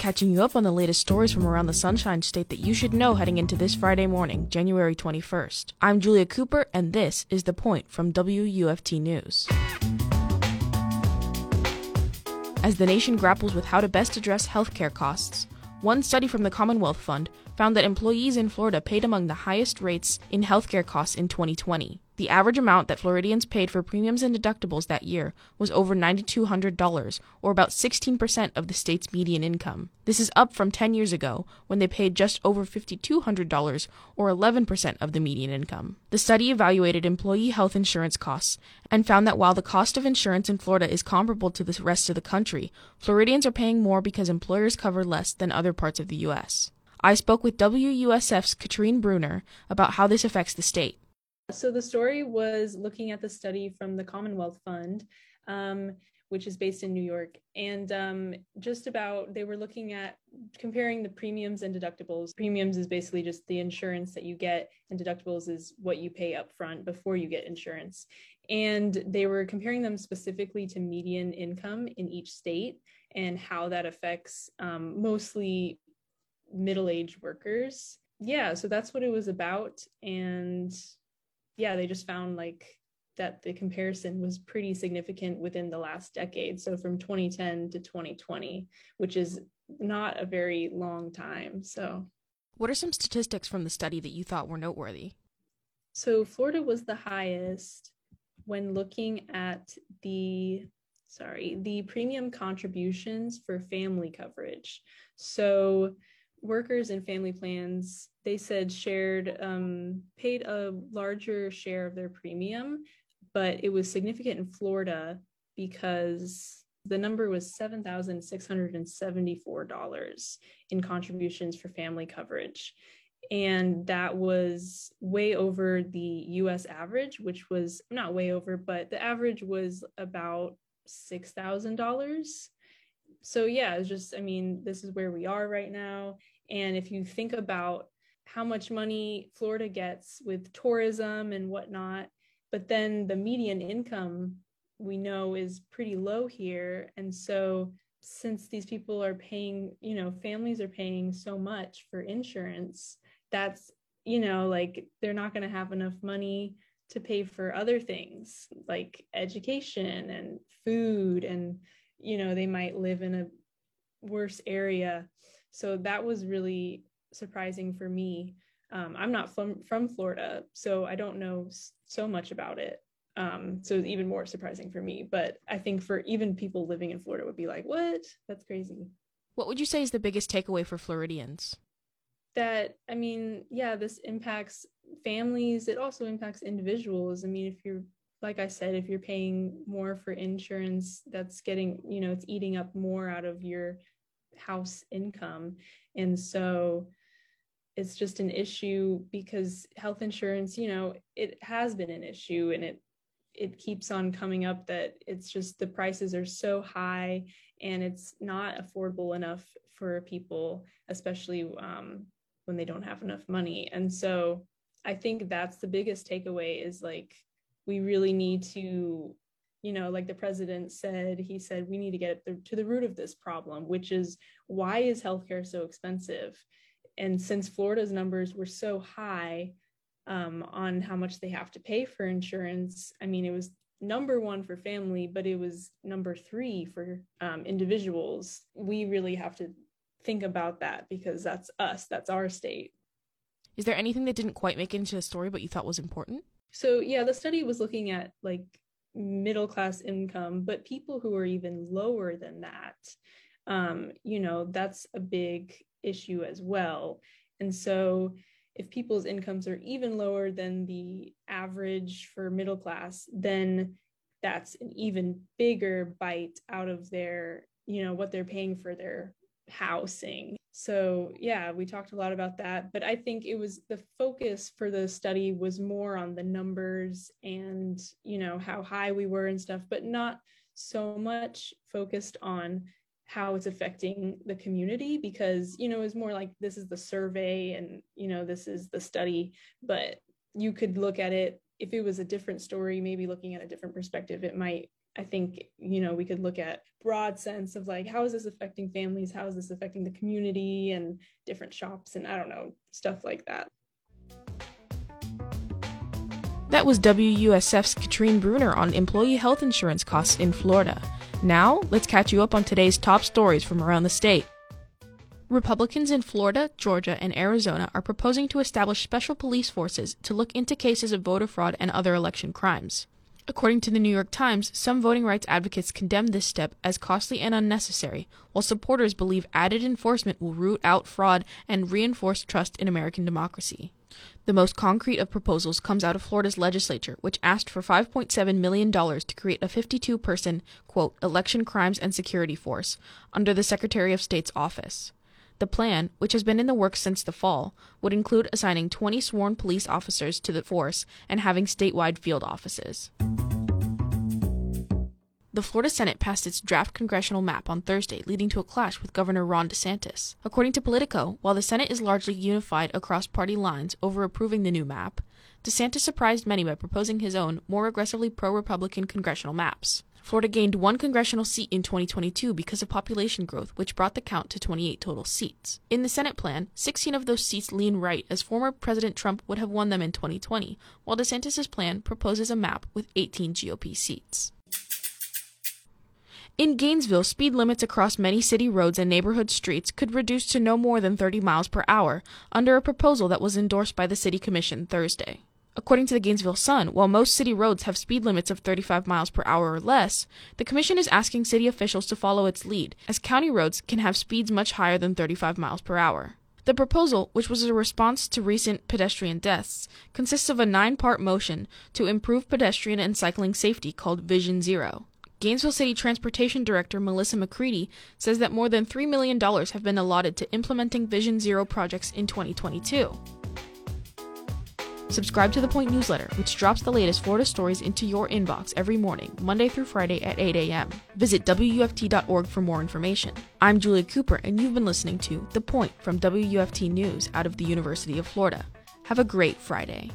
catching you up on the latest stories from around the Sunshine State that you should know heading into this Friday morning, January 21st. I'm Julia Cooper, and this is The Point from WUFT News. As the nation grapples with how to best address healthcare costs, one study from the Commonwealth Fund found that employees in Florida paid among the highest rates in healthcare costs in 2020. The average amount that Floridians paid for premiums and deductibles that year was over $9,200, or about 16% of the state's median income. This is up from 10 years ago, when they paid just over $5,200, or 11% of the median income. The study evaluated employee health insurance costs and found that while the cost of insurance in Florida is comparable to the rest of the country, Floridians are paying more because employers cover less than other parts of the U.S. I spoke with WUSF's Katrine Bruner about how this affects the state. So the story was looking at the study from the Commonwealth Fund, um, which is based in New York, and um, just about they were looking at comparing the premiums and deductibles. Premiums is basically just the insurance that you get, and deductibles is what you pay up front before you get insurance. And they were comparing them specifically to median income in each state and how that affects um, mostly middle-aged workers. Yeah, so that's what it was about, and yeah, they just found like that the comparison was pretty significant within the last decade. So from 2010 to 2020, which is not a very long time. So, what are some statistics from the study that you thought were noteworthy? So, Florida was the highest when looking at the sorry, the premium contributions for family coverage. So, workers and family plans they said shared um, paid a larger share of their premium but it was significant in florida because the number was $7674 in contributions for family coverage. And that was way over the us average which was not way over but the average was about $6000 so yeah it's just i mean this is where we are right now and if you think about how much money Florida gets with tourism and whatnot, but then the median income we know is pretty low here. And so since these people are paying, you know, families are paying so much for insurance, that's, you know, like they're not going to have enough money to pay for other things like education and food and you know they might live in a worse area so that was really surprising for me. Um, I'm not from from Florida, so I don't know so much about it. Um, so it's even more surprising for me. But I think for even people living in Florida would be like, "What? That's crazy." What would you say is the biggest takeaway for Floridians? That I mean, yeah, this impacts families. It also impacts individuals. I mean, if you're like I said, if you're paying more for insurance, that's getting, you know, it's eating up more out of your house income. And so it's just an issue because health insurance, you know, it has been an issue and it it keeps on coming up that it's just the prices are so high and it's not affordable enough for people, especially um, when they don't have enough money. And so I think that's the biggest takeaway is like we really need to you know like the president said he said we need to get to the root of this problem which is why is healthcare so expensive? And since florida's numbers were so high um, on how much they have to pay for insurance i mean it was number one for family but it was number three for um, individuals. We really have to think about that because that's us that's our state. Is there anything that didn't quite make it into the story but you thought was important so yeah the study was looking at like middle class income, but people who are even lower than that, um, you know, that's a big issue as well. And so, if people's incomes are even lower than the average for middle class, then that's an even bigger bite out of their, you know, what they're paying for their housing. So, yeah, we talked a lot about that, but I think it was the focus for the study was more on the numbers and, you know, how high we were and stuff, but not so much focused on how it's affecting the community because, you know, it's more like this is the survey and, you know, this is the study, but you could look at it if it was a different story, maybe looking at a different perspective, it might I think, you know, we could look at broad sense of like, how is this affecting families? How is this affecting the community and different shops and I don't know, stuff like that. That was WUSF's Katrine Bruner on employee health insurance costs in Florida. Now, let's catch you up on today's top stories from around the state. Republicans in Florida, Georgia, and Arizona are proposing to establish special police forces to look into cases of voter fraud and other election crimes. According to the New York Times, some voting rights advocates condemn this step as costly and unnecessary, while supporters believe added enforcement will root out fraud and reinforce trust in American democracy. The most concrete of proposals comes out of Florida's legislature, which asked for $5.7 million to create a 52 person, quote, election crimes and security force under the Secretary of State's office. The plan, which has been in the works since the fall, would include assigning 20 sworn police officers to the force and having statewide field offices. The Florida Senate passed its draft congressional map on Thursday, leading to a clash with Governor Ron DeSantis. According to Politico, while the Senate is largely unified across party lines over approving the new map, DeSantis surprised many by proposing his own, more aggressively pro Republican congressional maps. Florida gained one congressional seat in 2022 because of population growth, which brought the count to 28 total seats. In the Senate plan, 16 of those seats lean right, as former President Trump would have won them in 2020, while DeSantis' plan proposes a map with 18 GOP seats. In Gainesville, speed limits across many city roads and neighborhood streets could reduce to no more than 30 miles per hour under a proposal that was endorsed by the City Commission Thursday. According to the Gainesville Sun, while most city roads have speed limits of 35 miles per hour or less, the commission is asking city officials to follow its lead, as county roads can have speeds much higher than 35 miles per hour. The proposal, which was a response to recent pedestrian deaths, consists of a nine part motion to improve pedestrian and cycling safety called Vision Zero. Gainesville City Transportation Director Malisa McCreedy says that more than $3 million have been allotted to implementing Vision Zero projects in 2022. Subscribe to the Point newsletter, which drops the latest Florida stories into your inbox every morning, Monday through Friday at 8 a.m. Visit WUFT.org for more information. I'm Julia Cooper, and you've been listening to The Point from WUFT News out of the University of Florida. Have a great Friday.